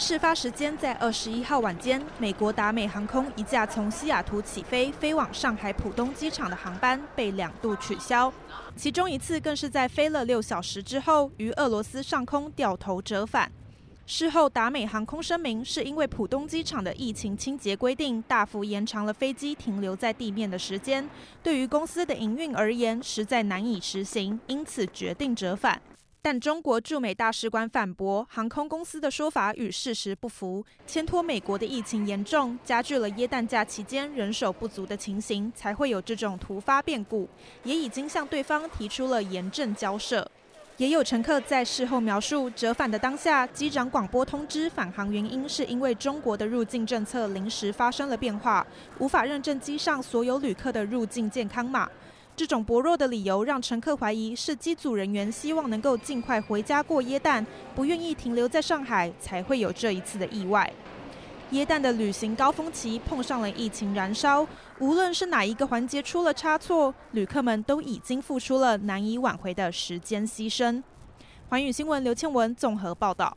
事发时间在二十一号晚间，美国达美航空一架从西雅图起飞飞往上海浦东机场的航班被两度取消，其中一次更是在飞了六小时之后，于俄罗斯上空掉头折返。事后，达美航空声明是因为浦东机场的疫情清洁规定大幅延长了飞机停留在地面的时间，对于公司的营运而言实在难以实行，因此决定折返。但中国驻美大使馆反驳，航空公司的说法与事实不符，牵拖美国的疫情严重，加剧了耶诞假期间人手不足的情形，才会有这种突发变故，也已经向对方提出了严正交涉。也有乘客在事后描述，折返的当下，机长广播通知返航原因是因为中国的入境政策临时发生了变化，无法认证机上所有旅客的入境健康码。这种薄弱的理由让乘客怀疑是机组人员希望能够尽快回家过耶诞，不愿意停留在上海，才会有这一次的意外。耶诞的旅行高峰期碰上了疫情燃烧，无论是哪一个环节出了差错，旅客们都已经付出了难以挽回的时间牺牲。环宇新闻刘倩文综合报道。